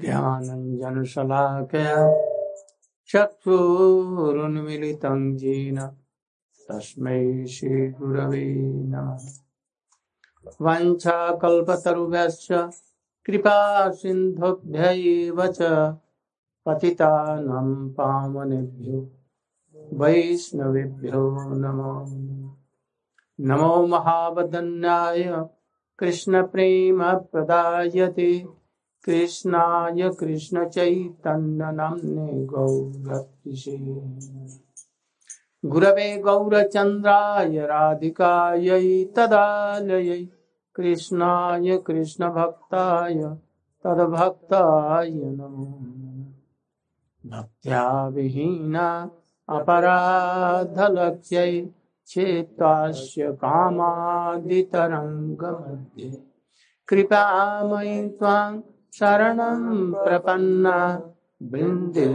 ज्ञानञ्जनशलाकया चक्षुरुन्मिलितं येन तस्मै श्रीगुरवे नमः। वञ्चाकल्पतरुभ्यश्च कृपा सिन्धुभ्य एव च पतितानं पावनेभ्यो वैष्णवेभ्यो नमो। नमो महावदन्याय। कृष्णप्रेमप्रदायते कृष्णाय कृष्णचैतन्यनाम्ने गौरतिशे गुरवे गौरचन्द्राय राधिकायै तदालयै, कृष्णाय कृष्णभक्ताय तद्भक्ताय नमो। भक्त्या विहीना अपराधलक्ष्यै चेत्त्वास्य कामादितरङ्गमध्ये। कृपामयि त्वां शरणं प्रपन्ना वृन्दे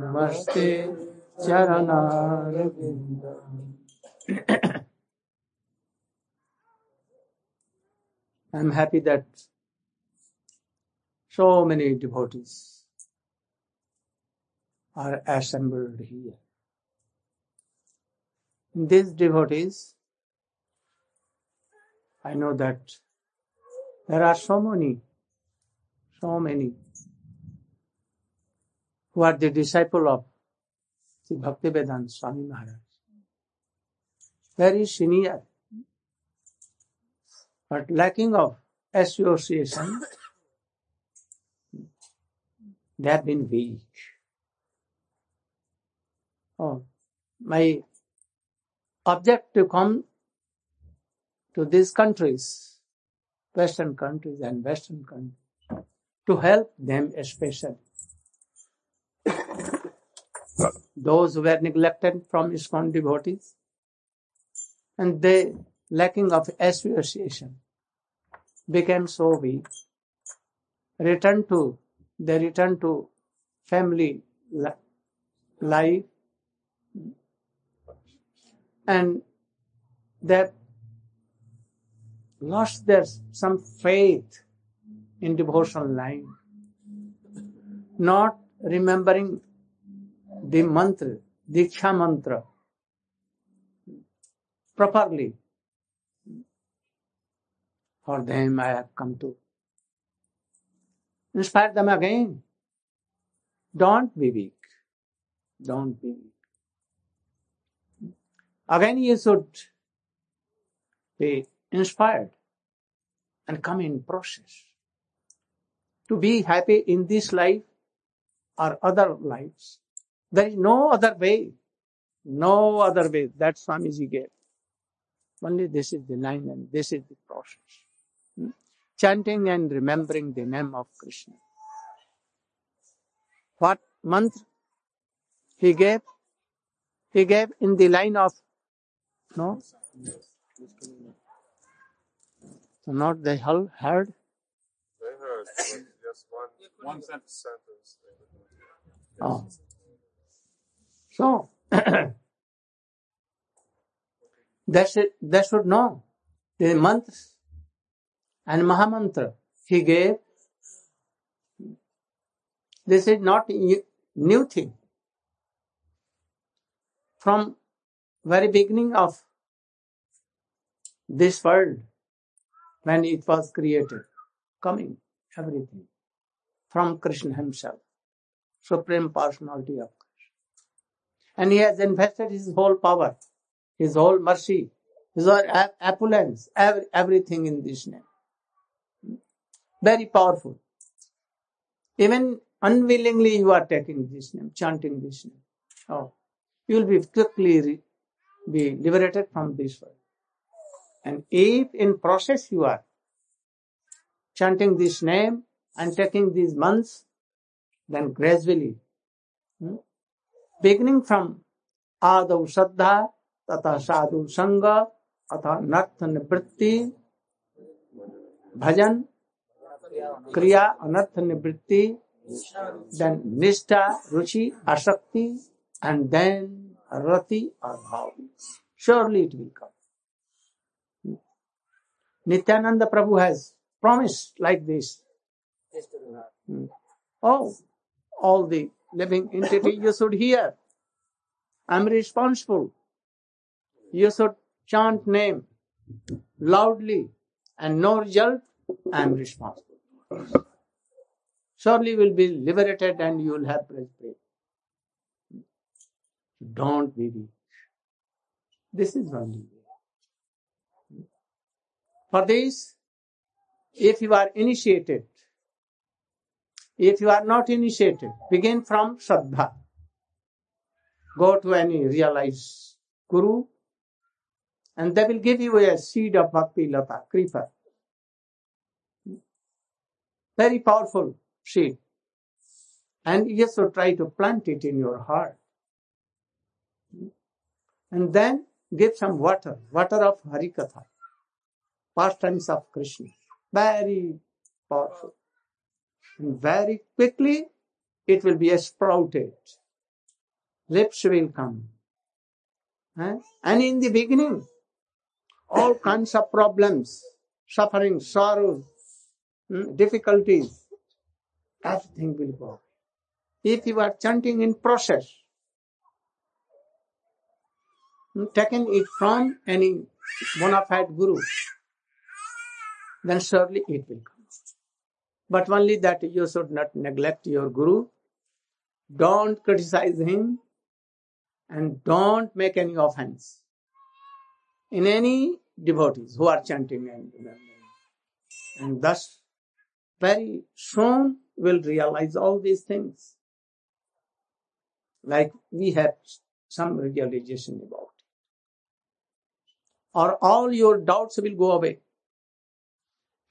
नमस्ते चरणारविन्द I'm happy that so many devotees are assembled here. These devotees, I know that there are so many, so many who are the disciple of Sri Bhaktivedanta Swami Maharaj. Very senior, but lacking of association, they have been weak. Oh, my object to come to these countries, Western countries and Western countries, to help them especially. Those who were neglected from ISKCON devotees and they lacking of association became so weak. Return to they return to family life and that lost their some faith in devotional line, not remembering the mantra, Diksha mantra properly. For them I have come to inspire them again. Don't be weak. Don't be weak. Again you should be inspired and come in process. To be happy in this life or other lives. There is no other way. No other way. That Swamiji gave. Only this is the line and this is the process. Hmm? Chanting and remembering the name of Krishna. What mantra he gave? He gave in the line of no, so not they heard. They heard, one, sentence. Oh. So that's should, that should know the mantras and Mahamantra he gave. This is not new thing. From very beginning of this world, when it was created, coming, everything from Krishna himself, Supreme Personality of Krishna. And he has invested his whole power, his whole mercy, his whole opulence, every, everything in this name. Very powerful. Even unwillingly you are taking this name, chanting this name. Oh, you will be quickly re- be liberated from this world. And if in process you are chanting this name and taking these months, then gradually, hmm, beginning from आदौ श्रद्धा तथा साधु संग अथा north निवृत्ति भजन क्रिया अनर्थ निवृत्ति then निष्ठा रुचि आसक्ति एंड देन रति और bhava surely it will come Nityananda Prabhu has promised like this. Mm. Oh, all the living entity you should hear. I'm responsible. You should chant name loudly and no result, I'm responsible. Surely will be liberated and you will have breastplate. Don't be weak. This is only way. For this, if you are initiated, if you are not initiated, begin from Shraddha. Go to any realized Guru and they will give you a seed of Bhakti Lata, creeper. Very powerful seed. And you should try to plant it in your heart. And then give some water, water of Harikatha, pastimes of Krishna. Very powerful. And very quickly it will be sprouted. Lips will come. Eh? And in the beginning, all kinds of problems, suffering, sorrows, hmm, difficulties, everything will go. If you are chanting in process, hmm, taken it from any bona fide guru, then surely it will come. But only that you should not neglect your guru, don't criticize him, and don't make any offense in any devotees who are chanting and and thus very soon will realize all these things. Like we have some realization about. Or all your doubts will go away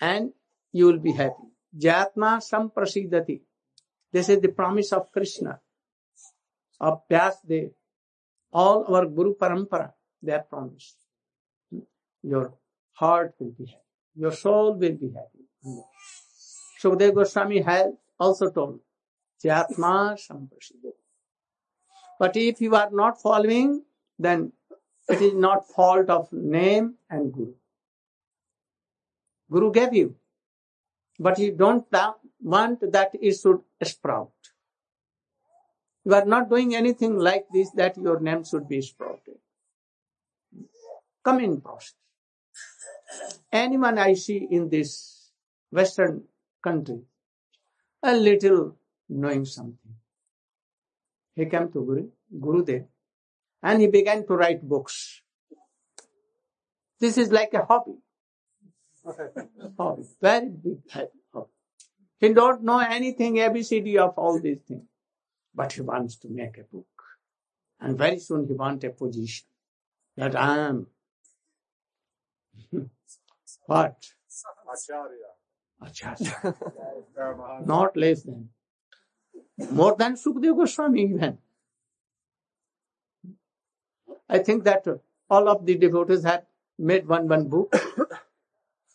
and you will be happy jatma samprasidati this is the promise of krishna of Vyasdev all our guru parampara they have promised your heart will be happy. Your soul will be happy. Sukadeva Goswami has also told, Jatma Samprasiddha. But if you are not following, then it is not fault of name and Guru. Guru gave you, but you don't want that it should sprout. You are not doing anything like this that your name should be sprouted. Come in process anyone I see in this Western country, a little knowing something. He came to Guru, Gurudev and he began to write books. This is like a hobby. Hobby. Very big hobby. He don't know anything ABCD of all these things. But he wants to make a book. And very soon he wants a position. That I am what? Acharya. Acharya. Not less than. More than Sukadeva Goswami even. I think that all of the devotees have made one one book.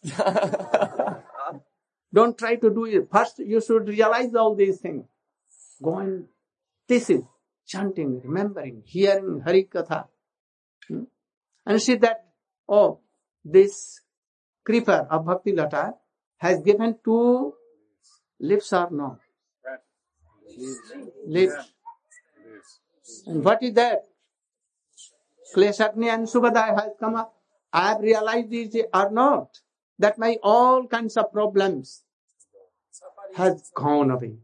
Don't try to do it. First, you should realize all these things. Go and this is chanting, remembering, hearing Hari Katha. Hmm? And see that, oh, this creeper of Bhakti Lata has given two lips or no? Lips. And what is that? Kleshagni and Subhadaya has come up. I have realized this or not. That my all kinds of problems has gone away.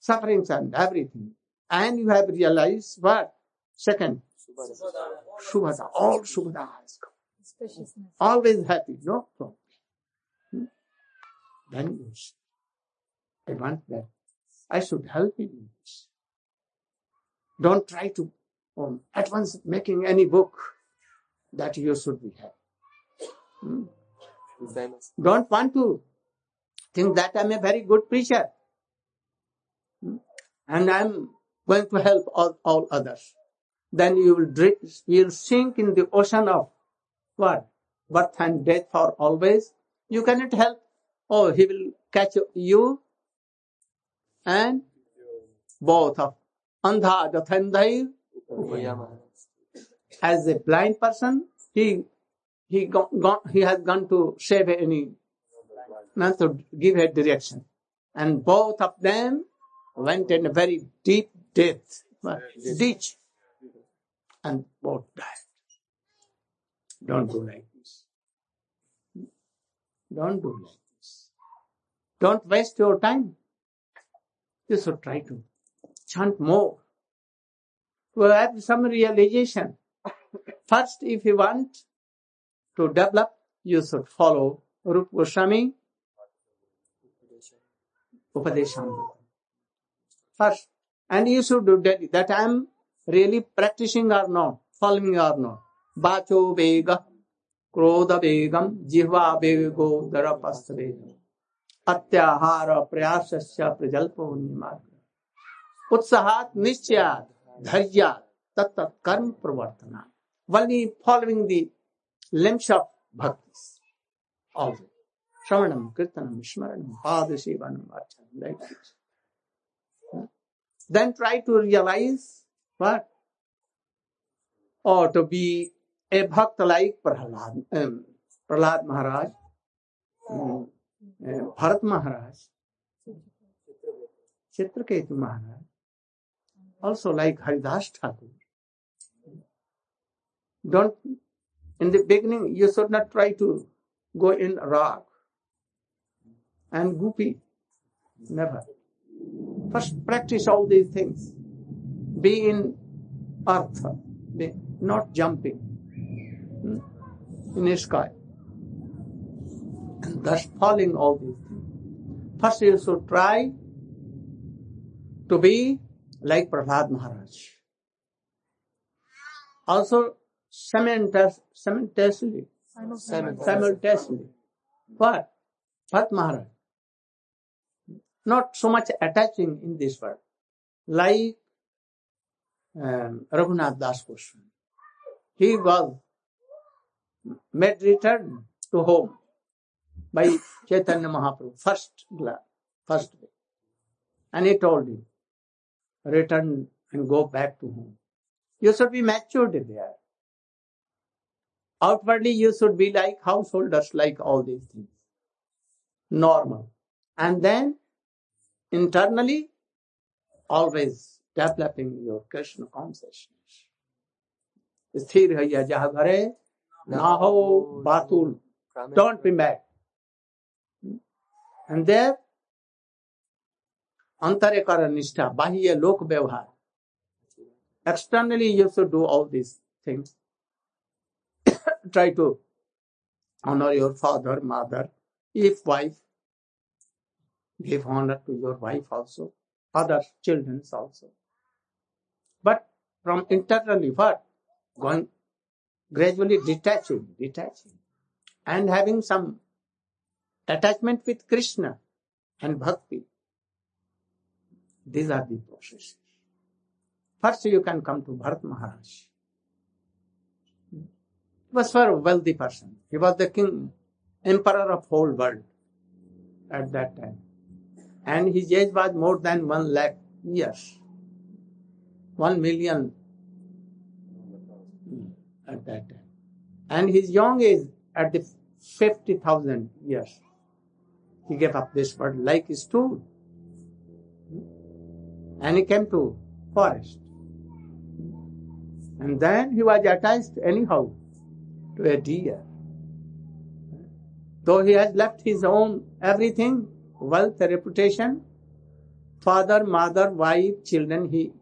Sufferings and everything. And you have realized what? Second, Subhada. All Subhada has come. Always happy, no problem. Hmm? Then you I want that. I should help you in this. Don't try to um, at once making any book that you should be happy. Hmm? Don't want to think that I'm a very good preacher. And I'm going to help all, all others. Then you will, drift, you will sink in the ocean of what? Birth and death for always. You cannot help. Oh, he will catch you and both of Andha. As a blind person, he he gone, gone, he has gone to save any not to give a direction. And both of them went in a very deep death, ditch, and both died. Don't do like this. Don't do like this. Don't waste your time. You should try to chant more. To have some realization. First, if you want to develop, you should follow Rupa Goswami Upadeshamrita. First, and you should do that, that I am really practicing or not, following or not. Bacho vega, krodha vegam, jihva vego, darapasta vegam. अत्याहार प्रयासस्य प्रजल्पो उत्साहात निश्चयात धैर्य तत्त कर्म प्रवर्तना only following the lens of bhakti all श्रवणम कीर्तनम स्मरणम पाद सेवनम अर्चनम then try to realize what or to be a bhakt like prahlad um, prahlad maharaj um, uh, bharat maharaj chitraketu maharaj also like haridas thakur don't in the beginning, you should not try to go in rock and goopy. Never. First practice all these things. Be in earth, be not jumping hmm, in the sky. And thus falling all these things. First you should try to be like Prahlad Maharaj. Also simultaneously, simultaneously, simultaneously. What? Bharat Maharaj. Not so much attaching in this world. Like um, Raghunath Das Goswami. He was made return to home by Chaitanya Mahaprabhu, first glad, first day. And he told him, return and go back to home. You should be matured there. Outwardly, you should be like householders, like all these things. Normal. And then, internally, always developing your Krishna consciousness. स्थिर है जहाँ घरे ना हो बातुल don't be mad and there अंतरेकर निष्ठा बाह्य लोक व्यवहार externally you should do all these things try to ah. honor your father mother if wife give honor to your wife also other children also but from internally what going gradually detaching detaching and having some attachment with krishna and bhakti these are the processes. First you can come to Bharat Maharaj. Was for a wealthy person. He was the king, emperor of whole world at that time. And his age was more than one lakh years. One million at that time. And his young age at the 50,000 years. He gave up this world like his stool and he came to forest. And then he was attached anyhow to a deer. Though he has left his own everything, wealth, reputation, father, mother, wife, children, he,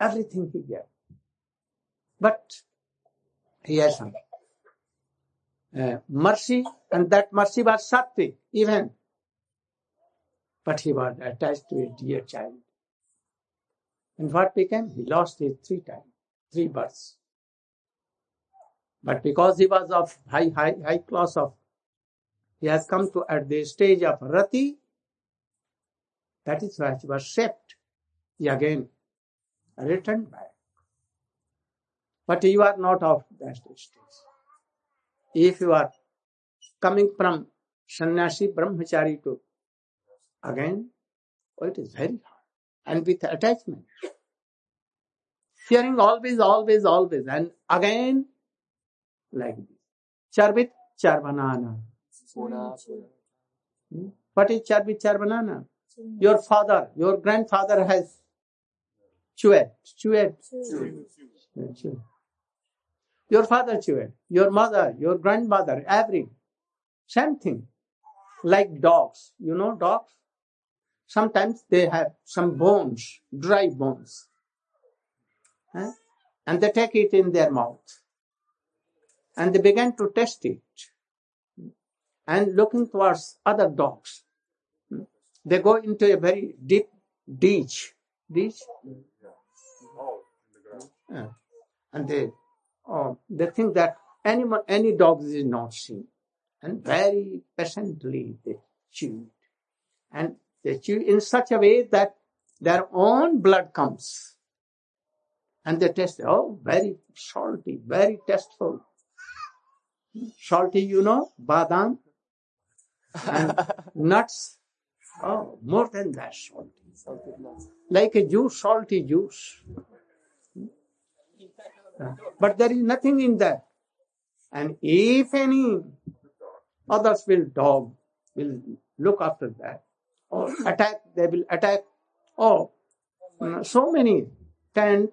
everything he gave. But he has some uh, mercy, and that mercy was sattvic, even. But he was attached to a dear child. And what became? He lost his three times, three births. But because he was of high, high, high class of, he has come to at the stage of Rati, that is why he was shaped. He again returned back. But you are not of that stage. If you are coming from sannyasi brahmachari to again, oh, it is very hard and with attachment. Hearing always, always, always, and again like this. Charvit charvanana. Hmm? What is char char banana? Your father, your grandfather has chewed, chewed, chewed. Your father chewed, your mother, your grandmother, every, same thing. Like dogs, you know dogs? Sometimes they have some bones, dry bones. Huh? And they take it in their mouth. And they began to test it. And looking towards other dogs. They go into a very deep ditch. Ditch? Yeah. And they, oh, they think that anyone, any dog is not seen. And very patiently they chew. And they chew in such a way that their own blood comes. And they taste, oh, very salty, very tasteful. Salty, you know, badam and nuts. Oh, more than that salty. Like a juice, salty juice. But there is nothing in that. And if any others will dog, will look after that, or attack, they will attack. Oh, so many, 10,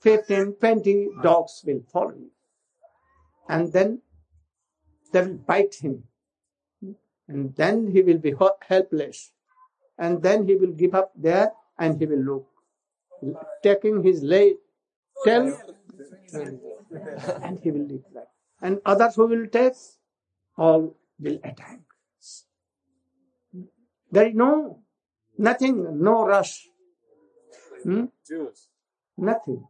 15, 20 dogs will follow you. And then they will bite him. And then he will be helpless. And then he will give up there and he will look, taking his leg, tail, and he will like. And others who will take, all will attack. There is no, nothing, no rush, Hmm? Nothing.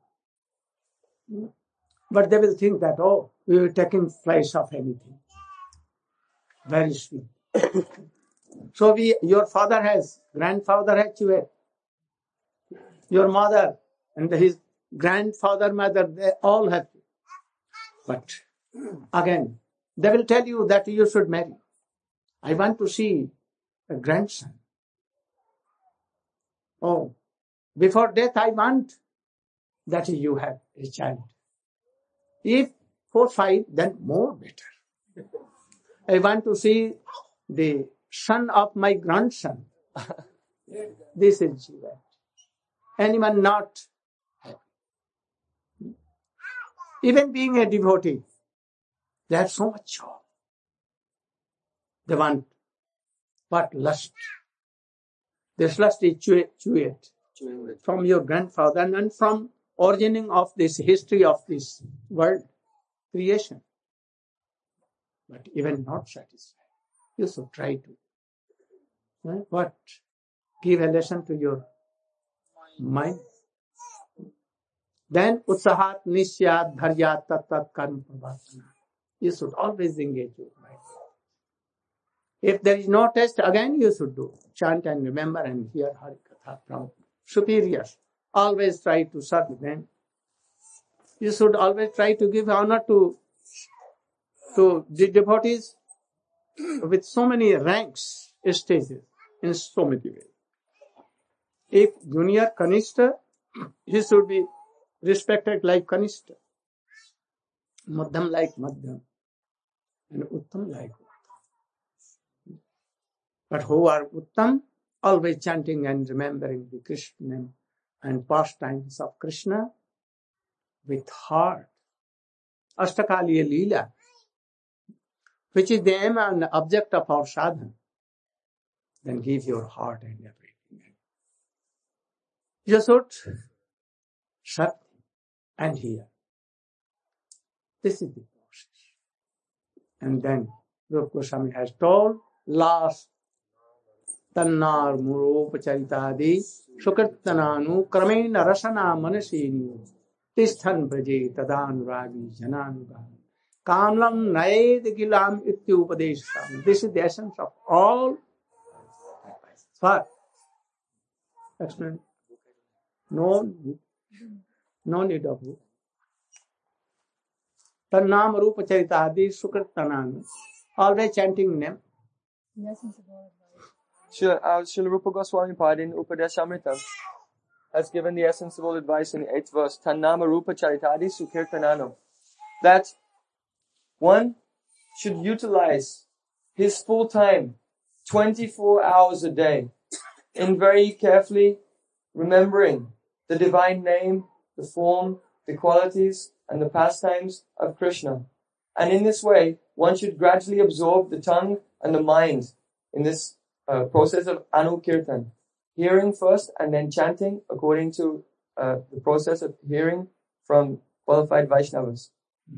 But they will think that, oh, we were taking place of anything. Very sweet. so we, your father has, grandfather has chewed. Your mother and his grandfather, mother, they all have. But again, they will tell you that you should marry. I want to see a grandson. Oh, before death, I want that you have a child. If four, five, then more better. I want to see the son of my grandson. this is Jiva. Anyone not happy. Even being a devotee, they have so much joy. They want what lust. This lust is chew chew from your grandfather and from origining of this history of this world creation. But even not satisfied, you should try to. eh, What? Give a lesson to your mind. Then utsahat nisyat dharyat tat karma. You should always engage your mind. If there is no test, again you should do. Chant and remember and hear Harikatha from superiors. Always try to serve them. You should always try to give honor to, to the devotees with so many ranks, stages, in so many ways. If junior Kanishta, he should be respected like Kanishta. Madhyam like Madhyam. And Uttam like Uttam. But who are Uttam? Always chanting and remembering the Krishna name and pastimes of Krishna with heart. Ashtakaliya Leela, which is the aim and object of our sadhana. Then give your heart and everything. You should serve and hear. This is the process. And then Rupa Goswami has told last तन्नार मुरोपचरितादि सुकृतनानु क्रमेण रसना मनसीनी तिष्ठन ब्रजे तदानुरागी जनानुराग कामलम नएद गिलाम इत्य उपदेश this is the essence of all for explain no no need of तन्नाम रूप चरिता आदि सुकृत तनान all they chanting name Sure, uh, Srila Rupa Goswami Pad in has given the essence of all advice in the eighth verse, Tannama Rupa Charitadi Sukirtanano. That one should utilize his full time 24 hours a day in very carefully remembering the divine name, the form, the qualities, and the pastimes of Krishna. And in this way, one should gradually absorb the tongue and the mind in this uh, process of anukirtan. Hearing first and then chanting according to uh, the process of hearing from qualified Vaishnavas.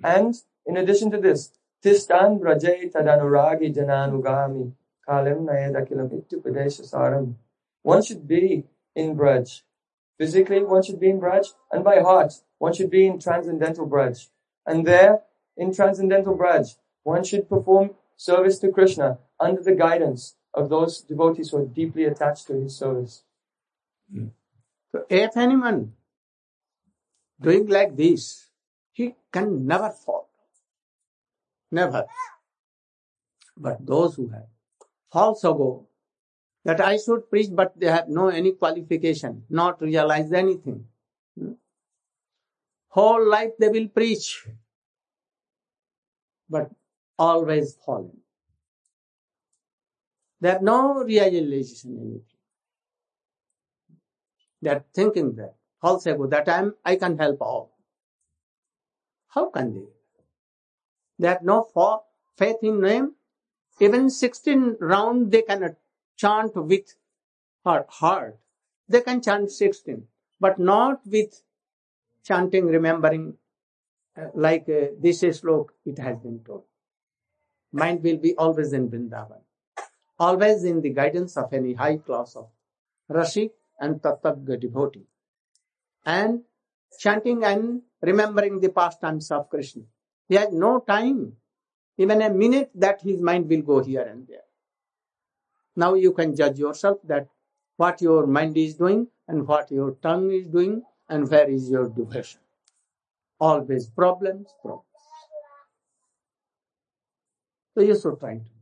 And in addition to this, Tistan Braje Tadanuragi Jananugami Kalim Nayadakilam Saram. One should be in Braj. Physically, one should be in Braj, and by heart, one should be in transcendental Braj. And there, in transcendental Braj, one should perform service to Krishna under the guidance of those devotees who are deeply attached to his service. Hmm. So if anyone doing like this, he can never fall. Never. But those who have false ego, that I should preach, but they have no any qualification, not realized anything. Hmm. Whole life they will preach, but always fallen. They have no realization anything. They are thinking that false ego that I am I can help all. How can they? They have no faith in Him. Even 16 round they cannot chant with her heart. They can chant 16, but not with chanting, remembering, uh, like uh, this slok it has been told. Mind will be always in Vrindavan, always in the guidance of any high class of Rashik and Tattagga devotee. And chanting and remembering the pastimes of Krishna. He has no time, even a minute that his mind will go here and there. Now you can judge yourself that what your mind is doing and what your tongue is doing and where is your devotion. Always problems, problems. So you should try to